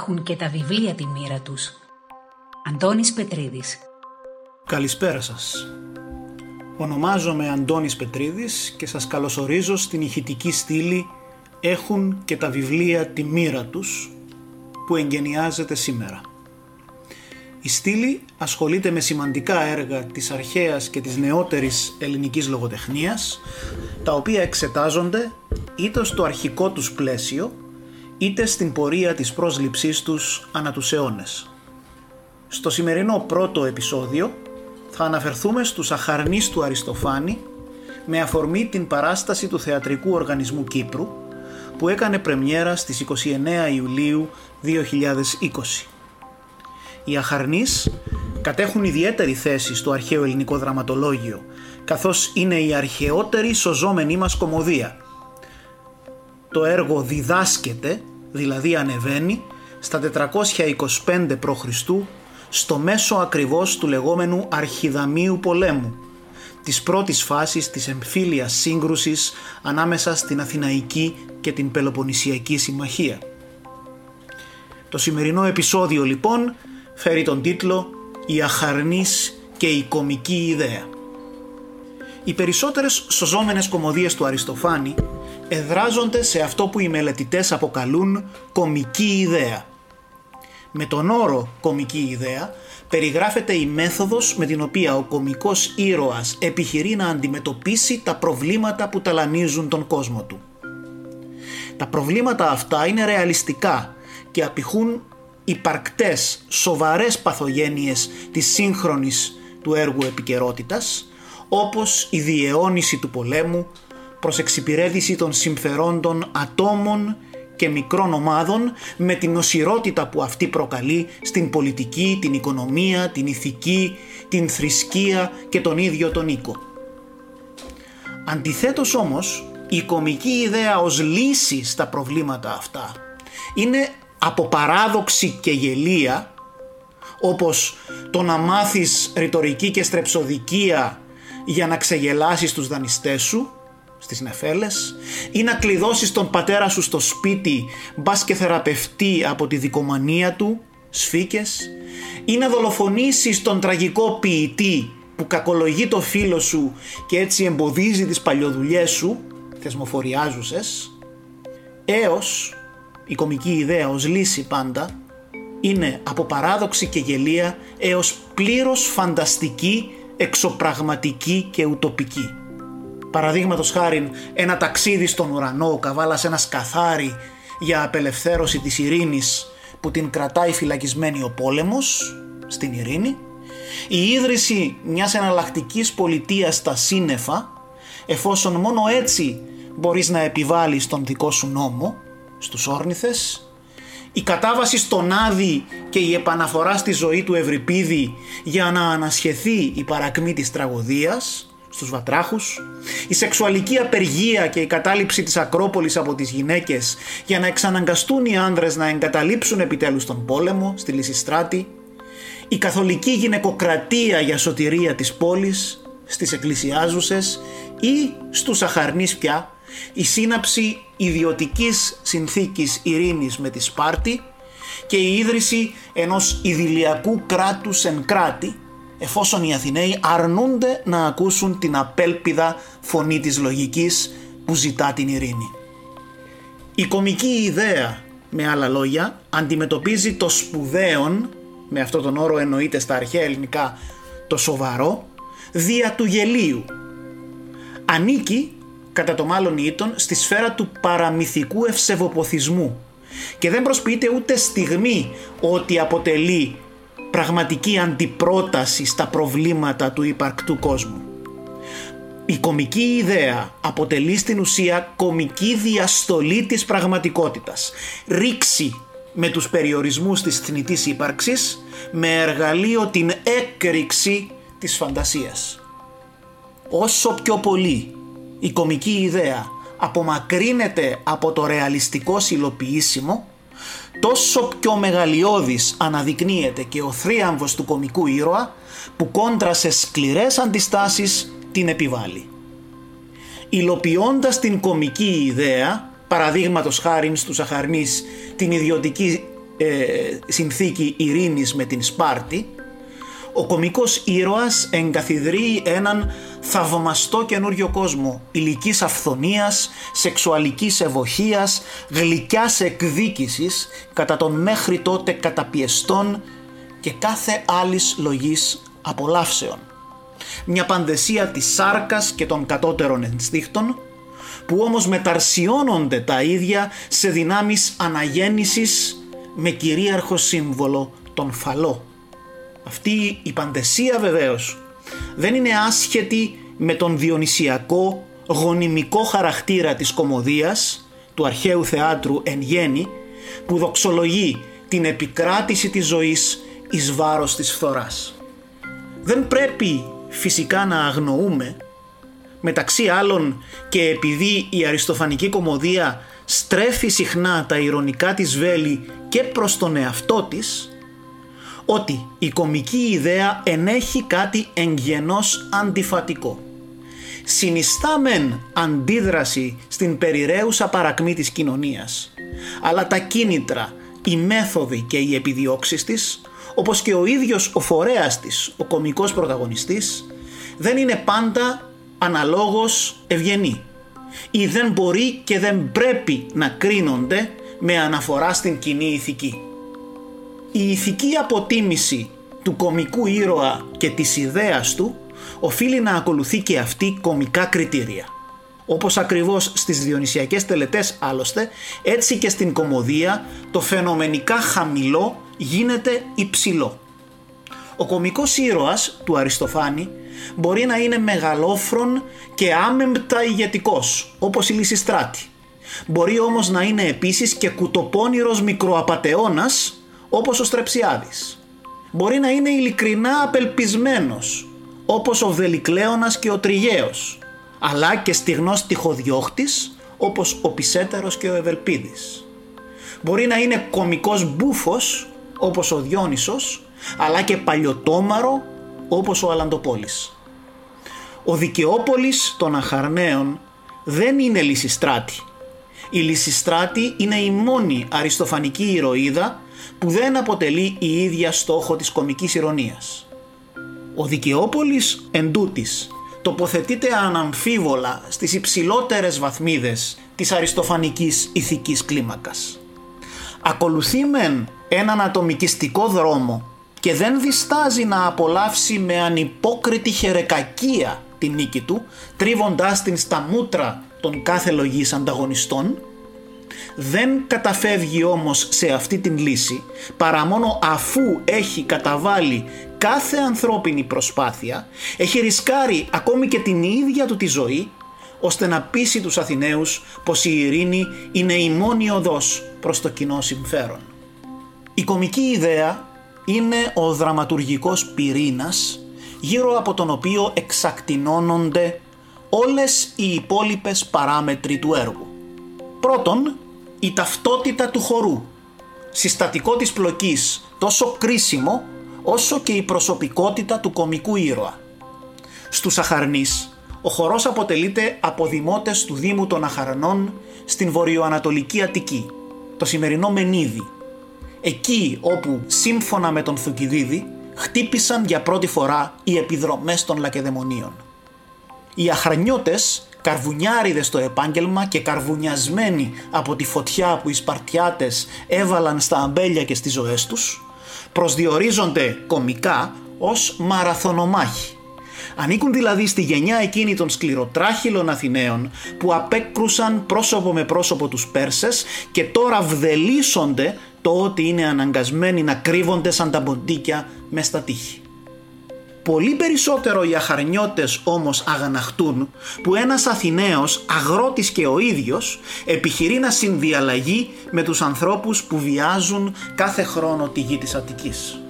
έχουν και τα βιβλία τη μοίρα τους. Αντώνης Πετρίδης Καλησπέρα σας. Ονομάζομαι Αντώνης Πετρίδης και σας καλωσορίζω στην ηχητική στήλη «Έχουν και τα βιβλία τη μοίρα τους» που εγγενιάζεται σήμερα. Η στήλη ασχολείται με σημαντικά έργα της αρχαίας και της νεότερης ελληνικής λογοτεχνίας τα οποία εξετάζονται είτε στο αρχικό τους πλαίσιο είτε στην πορεία της πρόσληψής τους ανά τους αιώνες. Στο σημερινό πρώτο επεισόδιο θα αναφερθούμε στους αχαρνείς του Αριστοφάνη με αφορμή την παράσταση του Θεατρικού Οργανισμού Κύπρου που έκανε πρεμιέρα στις 29 Ιουλίου 2020. Οι αχαρνείς κατέχουν ιδιαίτερη θέση στο αρχαίο ελληνικό δραματολόγιο καθώς είναι η αρχαιότερη σωζόμενή μας κομμωδία. Το έργο διδάσκεται, δηλαδή ανεβαίνει, στα 425 π.Χ. στο μέσο ακριβώς του λεγόμενου αρχιδαμίου πολέμου, της πρώτης φάσης της εμφύλιας σύγκρουσης ανάμεσα στην Αθηναϊκή και την Πελοποννησιακή Συμμαχία. Το σημερινό επεισόδιο λοιπόν φέρει τον τίτλο «Η αχαρνής και η κομική ιδέα». Οι περισσότερες σωζόμενες κομμωδίες του Αριστοφάνη εδράζονται σε αυτό που οι μελετητές αποκαλούν κομική ιδέα. Με τον όρο κομική ιδέα περιγράφεται η μέθοδος με την οποία ο κομικός ήρωας επιχειρεί να αντιμετωπίσει τα προβλήματα που ταλανίζουν τον κόσμο του. Τα προβλήματα αυτά είναι ρεαλιστικά και απηχούν υπαρκτές σοβαρές παθογένειες της σύγχρονης του έργου επικαιρότητας, όπως η διαιώνιση του πολέμου προς εξυπηρέτηση των συμφερόντων ατόμων και μικρών ομάδων με την οσιρότητα που αυτή προκαλεί στην πολιτική, την οικονομία, την ηθική, την θρησκεία και τον ίδιο τον οίκο. Αντιθέτως όμως, η κομική ιδέα ως λύση στα προβλήματα αυτά είναι από παράδοξη και γελία όπως το να μάθεις ρητορική και στρεψοδικία για να ξεγελάσεις τους δανειστές σου στις νεφέλες ή να κλειδώσεις τον πατέρα σου στο σπίτι μπας και θεραπευτεί από τη δικομανία του, σφίκες ή να δολοφονήσεις τον τραγικό ποιητή που κακολογεί το φίλο σου και έτσι εμποδίζει τις παλιοδουλειές σου, θεσμοφοριάζουσες, έως η κομική ιδέα ως λύση πάντα είναι από παράδοξη και γελία έως πλήρως φανταστική, εξωπραγματική και ουτοπική. Παραδείγματος χάρη ένα ταξίδι στον ουρανό, καβάλας ένας σκαθάρι για απελευθέρωση της ειρήνης που την κρατάει φυλακισμένη ο πόλεμος στην ειρήνη, η ίδρυση μιας εναλλακτικής πολιτείας στα σύννεφα, εφόσον μόνο έτσι μπορείς να επιβάλλεις τον δικό σου νόμο, στους όρνηθες, η κατάβαση στον Άδη και η επαναφορά στη ζωή του Ευρυπίδη για να ανασχεθεί η παρακμή της τραγωδίας στους βατράχους, η σεξουαλική απεργία και η κατάληψη της Ακρόπολης από τις γυναίκες για να εξαναγκαστούν οι άνδρες να εγκαταλείψουν επιτέλους τον πόλεμο στη Λυσιστράτη, η καθολική γυναικοκρατία για σωτηρία της πόλης στις εκκλησιάζουσες ή στους αχαρνείς πια. Η σύναψη ιδιωτικής συνθήκης ειρήνης με τη Σπάρτη και η ίδρυση ενός ιδηλιακού κράτους εν κράτη εφόσον οι Αθηναίοι αρνούνται να ακούσουν την απέλπιδα φωνή της λογικής που ζητά την ειρήνη. Η κομική ιδέα, με άλλα λόγια, αντιμετωπίζει το σπουδαίον, με αυτό τον όρο εννοείται στα αρχαία ελληνικά το σοβαρό, δια του γελίου. Ανήκει κατά το μάλλον ήτον στη σφαίρα του παραμυθικού ευσεβοποθισμού και δεν προσποιείται ούτε στιγμή ότι αποτελεί πραγματική αντιπρόταση στα προβλήματα του υπαρκτού κόσμου. Η κομική ιδέα αποτελεί στην ουσία κομική διαστολή της πραγματικότητας. Ρίξει με τους περιορισμούς της θνητής ύπαρξης με εργαλείο την έκρηξη της φαντασίας. Όσο πιο πολύ η κομική ιδέα απομακρύνεται από το ρεαλιστικό συλλοποιήσιμο, τόσο πιο μεγαλειώδης αναδεικνύεται και ο θρίαμβος του κομικού ήρωα που κόντρα σε σκληρές αντιστάσεις την επιβάλλει. Υλοποιώντας την κομική ιδέα, παραδείγματος χάριν στους αχαρνείς την ιδιωτική ε, συνθήκη ειρήνης με την Σπάρτη ο κομικός ήρωας εγκαθιδρύει έναν θαυμαστό καινούριο κόσμο ηλικής αυθονίας, σεξουαλικής ευοχίας, γλυκιάς εκδίκησης κατά των μέχρι τότε καταπιεστών και κάθε άλλης λογής απολαύσεων. Μια παντεσία της σάρκας και των κατώτερων ενστίχτων που όμως μεταρσιώνονται τα ίδια σε δυνάμεις αναγέννησης με κυρίαρχο σύμβολο τον φαλό. Αυτή η παντεσία βεβαίως δεν είναι άσχετη με τον διονυσιακό γονιμικό χαρακτήρα της κομμωδίας του αρχαίου θεάτρου εν γέννη που δοξολογεί την επικράτηση της ζωής εις βάρος της φθοράς. Δεν πρέπει φυσικά να αγνοούμε μεταξύ άλλων και επειδή η αριστοφανική κομμωδία στρέφει συχνά τα ηρωνικά της βέλη και προς τον εαυτό της ότι η κομική ιδέα ενέχει κάτι εγγενώς αντιφατικό. Συνιστά μεν αντίδραση στην περιραίουσα παρακμή της κοινωνίας, αλλά τα κίνητρα, οι μέθοδοι και οι επιδιώξεις της, όπως και ο ίδιος ο φορέας της, ο κομικός πρωταγωνιστής, δεν είναι πάντα αναλόγως ευγενή ή δεν μπορεί και δεν πρέπει να κρίνονται με αναφορά στην κοινή ηθική η ηθική αποτίμηση του κομικού ήρωα και της ιδέας του οφείλει να ακολουθεί και αυτή κομικά κριτήρια. Όπως ακριβώς στις διονυσιακές τελετές άλλωστε, έτσι και στην κομμωδία το φαινομενικά χαμηλό γίνεται υψηλό. Ο κομικός ήρωας του Αριστοφάνη μπορεί να είναι μεγαλόφρον και άμεμπτα ηγετικός, όπως η Λυσιστράτη. Μπορεί όμως να είναι επίσης και κουτοπώνηρος μικροαπατεώνας, όπως ο Στρεψιάδης. Μπορεί να είναι ειλικρινά απελπισμένος, όπως ο Βελικλέωνας και ο Τριγέος, αλλά και στιγνός τυχοδιώχτης, όπως ο Πισέτερος και ο Ευελπίδης. Μπορεί να είναι κομικός μπούφος, όπως ο Διόνυσος, αλλά και παλιωτόμαρο, όπως ο Αλαντοπόλης. Ο Δικαιόπολης των Αχαρναίων δεν είναι Λυσιστράτη. Η Λυσιστράτη είναι η μόνη αριστοφανική ηρωίδα που δεν αποτελεί η ίδια στόχο της κομικής ηρωνίας. Ο Δικαιόπολης εντούτοις τοποθετείται αναμφίβολα στις υψηλότερες βαθμίδες της αριστοφανικής ηθικής κλίμακας. Ακολουθεί μεν έναν ατομικιστικό δρόμο και δεν διστάζει να απολαύσει με ανυπόκριτη χερεκακία τη νίκη του, τρίβοντάς την στα μούτρα των κάθε λογής ανταγωνιστών, δεν καταφεύγει όμως σε αυτή την λύση παρά μόνο αφού έχει καταβάλει κάθε ανθρώπινη προσπάθεια, έχει ρισκάρει ακόμη και την ίδια του τη ζωή ώστε να πείσει τους Αθηναίους πως η ειρήνη είναι η μόνη οδός προς το κοινό συμφέρον. Η κομική ιδέα είναι ο δραματουργικός πυρήνας γύρω από τον οποίο εξακτηνώνονται όλες οι υπόλοιπες παράμετροι του έργου. Πρώτον, η ταυτότητα του χορού, συστατικό της πλοκής, τόσο κρίσιμο όσο και η προσωπικότητα του κομικού ήρωα. Στους Αχαρνείς, ο χορός αποτελείται από δημότες του Δήμου των Αχαρνών στην βορειοανατολική Αττική, το σημερινό Μενίδη, εκεί όπου σύμφωνα με τον Θουκυδίδη χτύπησαν για πρώτη φορά οι επιδρομές των Λακεδαιμονίων. Οι Αχρανιώτες καρβουνιάριδες στο επάγγελμα και καρβουνιασμένοι από τη φωτιά που οι Σπαρτιάτες έβαλαν στα αμπέλια και στις ζωές τους, προσδιορίζονται κομικά ως μαραθωνομάχοι. Ανήκουν δηλαδή στη γενιά εκείνη των σκληροτράχυλων Αθηναίων που απέκρουσαν πρόσωπο με πρόσωπο τους Πέρσες και τώρα βδελίσσονται το ότι είναι αναγκασμένοι να κρύβονται σαν τα μποντίκια μες στα τείχη. Πολύ περισσότερο οι αχαρνιώτες όμως αγαναχτούν που ένας Αθηναίος, αγρότης και ο ίδιος, επιχειρεί να συνδιαλλαγεί με τους ανθρώπους που βιάζουν κάθε χρόνο τη γη της Αττικής.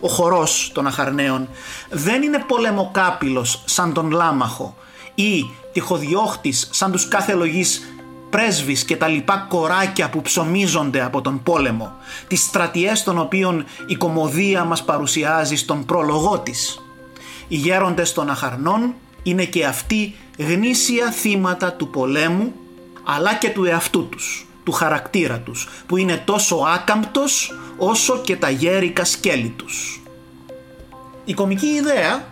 Ο χορός των αχαρναίων δεν είναι πολεμοκάπηλος σαν τον Λάμαχο ή τυχοδιώχτης σαν τους κάθε λογής πρέσβεις και τα λοιπά κοράκια που ψωμίζονται από τον πόλεμο, τις στρατιές των οποίων η κομμωδία μας παρουσιάζει στον πρόλογό της. Οι γέροντες των αχαρνών είναι και αυτοί γνήσια θύματα του πολέμου αλλά και του εαυτού τους, του χαρακτήρα τους που είναι τόσο άκαμπτος όσο και τα γέρικα σκέλη τους. Η κομική ιδέα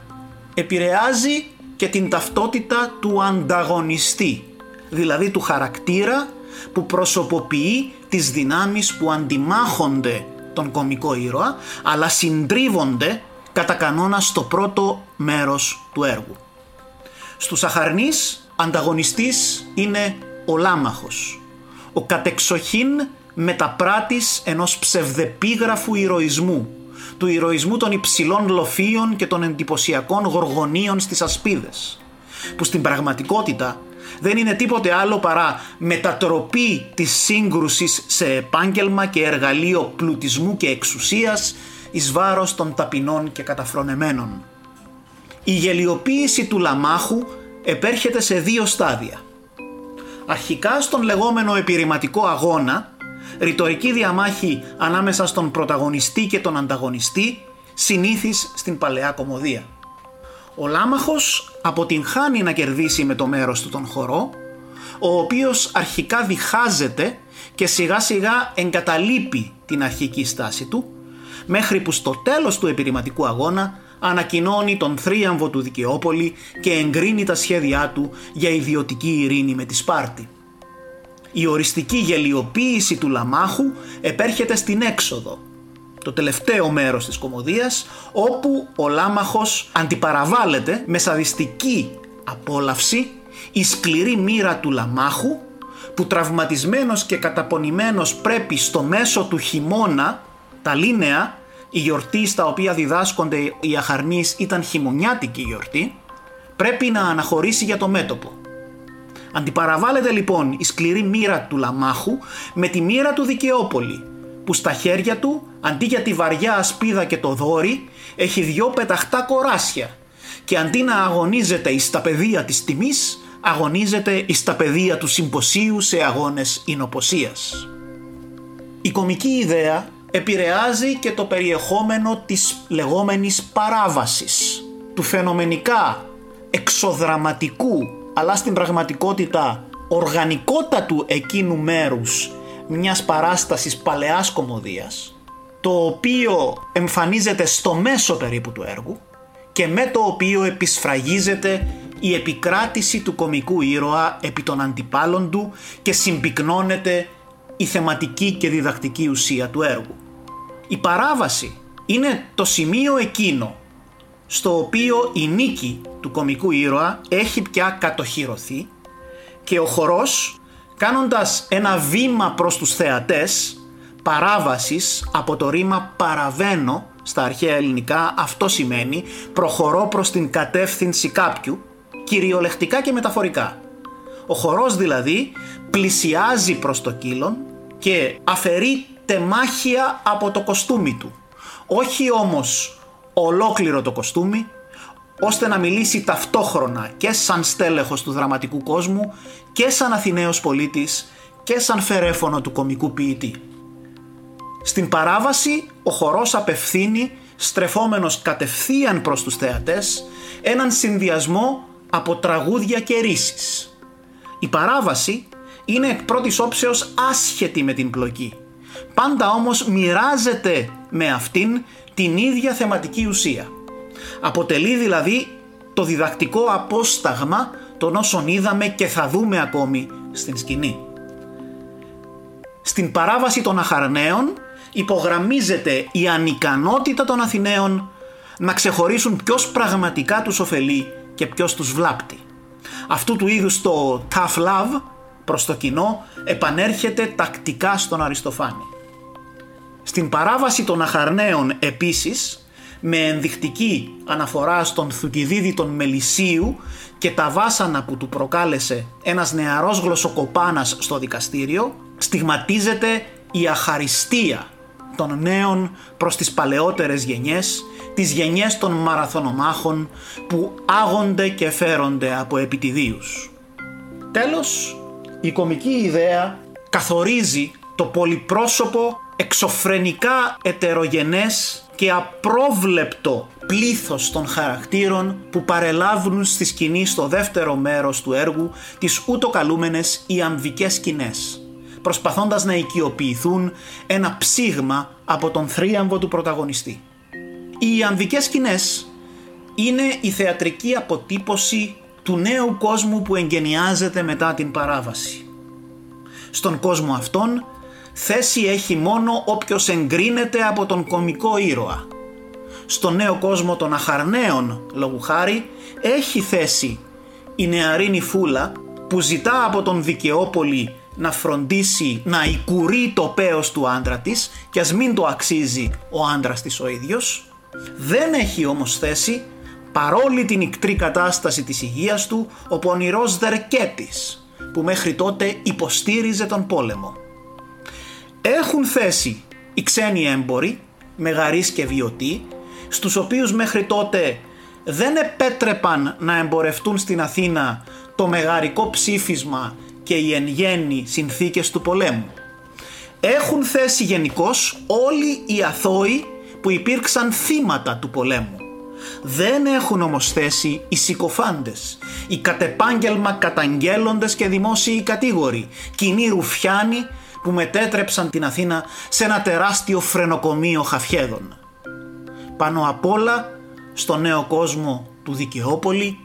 επηρεάζει και την ταυτότητα του ανταγωνιστή, δηλαδή του χαρακτήρα που προσωποποιεί τις δυνάμεις που αντιμάχονται τον κομικό ήρωα, αλλά συντρίβονται κατά κανόνα στο πρώτο μέρος του έργου. Στους Αχαρνείς ανταγωνιστής είναι ο Λάμαχος, ο κατεξοχήν μεταπράτης ενός ψευδεπίγραφου ηρωισμού, του ηρωισμού των υψηλών λοφίων και των εντυπωσιακών γοργονίων στις ασπίδες, που στην πραγματικότητα δεν είναι τίποτε άλλο παρά μετατροπή της σύγκρουσης σε επάγγελμα και εργαλείο πλουτισμού και εξουσίας εις βάρος των ταπεινών και καταφρονεμένων. Η γελιοποίηση του Λαμάχου επέρχεται σε δύο στάδια. Αρχικά στον λεγόμενο επιρρηματικό αγώνα, ρητορική διαμάχη ανάμεσα στον πρωταγωνιστή και τον ανταγωνιστή, συνήθις στην παλαιά κομμωδία. Ο Λάμαχος αποτυγχάνει να κερδίσει με το μέρος του τον χορό, ο οποίος αρχικά διχάζεται και σιγά σιγά εγκαταλείπει την αρχική στάση του, μέχρι που στο τέλος του επιρρηματικού αγώνα ανακοινώνει τον θρίαμβο του Δικαιόπολη και εγκρίνει τα σχέδιά του για ιδιωτική ειρήνη με τη Σπάρτη. Η οριστική γελιοποίηση του Λαμάχου επέρχεται στην έξοδο, το τελευταίο μέρος της κομμωδίας, όπου ο Λάμαχος αντιπαραβάλλεται με σαδιστική απόλαυση η σκληρή μοίρα του Λαμάχου που τραυματισμένος και καταπονημένος πρέπει στο μέσο του χειμώνα τα λίνεα η γιορτή στα οποία διδάσκονται οι αχαρνείς ήταν χειμωνιάτικη γιορτή, πρέπει να αναχωρήσει για το μέτωπο. Αντιπαραβάλλεται λοιπόν η σκληρή μοίρα του Λαμάχου με τη μοίρα του Δικαιόπολη, που στα χέρια του, αντί για τη βαριά ασπίδα και το δόρι, έχει δυο πεταχτά κοράσια και αντί να αγωνίζεται εις τα πεδία της τιμής, αγωνίζεται εις τα πεδία του συμποσίου σε αγώνες εινοποσίας. Η κομική ιδέα επηρεάζει και το περιεχόμενο της λεγόμενης παράβασης, του φαινομενικά εξοδραματικού αλλά στην πραγματικότητα οργανικότατου εκείνου μέρους μιας παράστασης παλαιάς κομμωδίας το οποίο εμφανίζεται στο μέσο περίπου του έργου και με το οποίο επισφραγίζεται η επικράτηση του κομικού ήρωα επί των αντιπάλων του και συμπυκνώνεται η θεματική και διδακτική ουσία του έργου. Η παράβαση είναι το σημείο εκείνο στο οποίο η νίκη του κομικού ήρωα έχει πια κατοχυρωθεί και ο χορός κάνοντας ένα βήμα προς τους θεατές παράβασης από το ρήμα παραβαίνω στα αρχαία ελληνικά αυτό σημαίνει προχωρώ προς την κατεύθυνση κάποιου κυριολεκτικά και μεταφορικά. Ο χορός δηλαδή πλησιάζει προς το κύλον και αφαιρεί τεμάχια από το κοστούμι του. Όχι όμως ολόκληρο το κοστούμι, ώστε να μιλήσει ταυτόχρονα και σαν στέλεχος του δραματικού κόσμου και σαν Αθηναίος πολίτης και σαν φερέφωνο του κομικού ποιητή. Στην παράβαση ο χορός απευθύνει στρεφόμενος κατευθείαν προς τους θεατές έναν συνδυασμό από τραγούδια και ρίσεις. Η παράβαση είναι εκ πρώτης όψεως άσχετη με την πλοκή πάντα όμως μοιράζεται με αυτήν την ίδια θεματική ουσία. Αποτελεί δηλαδή το διδακτικό απόσταγμα των όσων είδαμε και θα δούμε ακόμη στην σκηνή. Στην παράβαση των Αχαρναίων υπογραμμίζεται η ανικανότητα των Αθηναίων να ξεχωρίσουν ποιος πραγματικά τους ωφελεί και ποιος τους βλάπτει. Αυτού του είδους το tough love προς το κοινό επανέρχεται τακτικά στον Αριστοφάνη. Στην παράβαση των Αχαρναίων επίσης, με ενδεικτική αναφορά στον Θουκυδίδη των Μελισσίου και τα βάσανα που του προκάλεσε ένας νεαρός γλωσσοκοπάνας στο δικαστήριο, στιγματίζεται η αχαριστία των νέων προς τις παλαιότερες γενιές, τις γενιές των μαραθωνομάχων που άγονται και φέρονται από επιτιδίους. Τέλος, η κομική ιδέα καθορίζει το πολυπρόσωπο εξωφρενικά ετερογενές και απρόβλεπτο πλήθος των χαρακτήρων που παρελάβουν στη σκηνή στο δεύτερο μέρος του έργου τις ούτω καλούμενες ιαμβικές σκηνές προσπαθώντας να οικειοποιηθούν ένα ψήγμα από τον θρίαμβο του πρωταγωνιστή. Οι ανδικές σκηνές είναι η θεατρική αποτύπωση του νέου κόσμου που εγκαινιάζεται μετά την παράβαση. Στον κόσμο αυτόν θέση έχει μόνο όποιος εγκρίνεται από τον κομικό ήρωα. Στο νέο κόσμο των αχαρναίων λόγου χάρη έχει θέση η νεαρή νυφούλα που ζητά από τον Δικαιόπολη να φροντίσει να οικουρεί το πέος του άντρα της και ας μην το αξίζει ο άντρας της ο ίδιος. Δεν έχει όμως θέση παρόλη την ικτρή κατάσταση της υγείας του ο πονηρός Δερκέτης που μέχρι τότε υποστήριζε τον πόλεμο. Έχουν θέση οι ξένοι έμποροι, μεγαρείς και βιωτοί, στους οποίους μέχρι τότε δεν επέτρεπαν να εμπορευτούν στην Αθήνα το μεγαρικό ψήφισμα και οι εν γέννη συνθήκες του πολέμου. Έχουν θέση γενικώς όλοι οι αθώοι που υπήρξαν θύματα του πολέμου. Δεν έχουν όμως θέση οι συκοφάντες, οι κατεπάγγελμα καταγγέλλοντες και δημόσιοι κατήγοροι, κοινοί ρουφιάνοι που μετέτρεψαν την Αθήνα σε ένα τεράστιο φρενοκομείο χαφιέδων. Πάνω απ' όλα, στο νέο κόσμο του Δικαιόπολη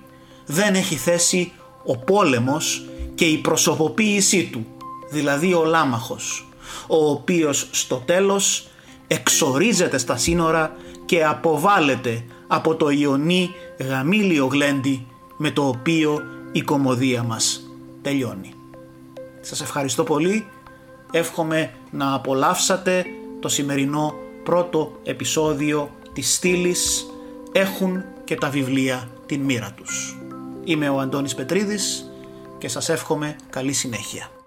δεν έχει θέση ο πόλεμος και η προσωποποίησή του, δηλαδή ο Λάμαχος, ο οποίος στο τέλος εξορίζεται στα σύνορα και αποβάλλεται από το Ιωνί γαμήλιο γλέντι με το οποίο η κομμωδία μας τελειώνει. Σας ευχαριστώ πολύ, εύχομαι να απολαύσατε το σημερινό πρώτο επεισόδιο της στήλης «Έχουν και τα βιβλία την μοίρα τους». Είμαι ο Αντώνης Πετρίδης και σας εύχομαι καλή συνέχεια.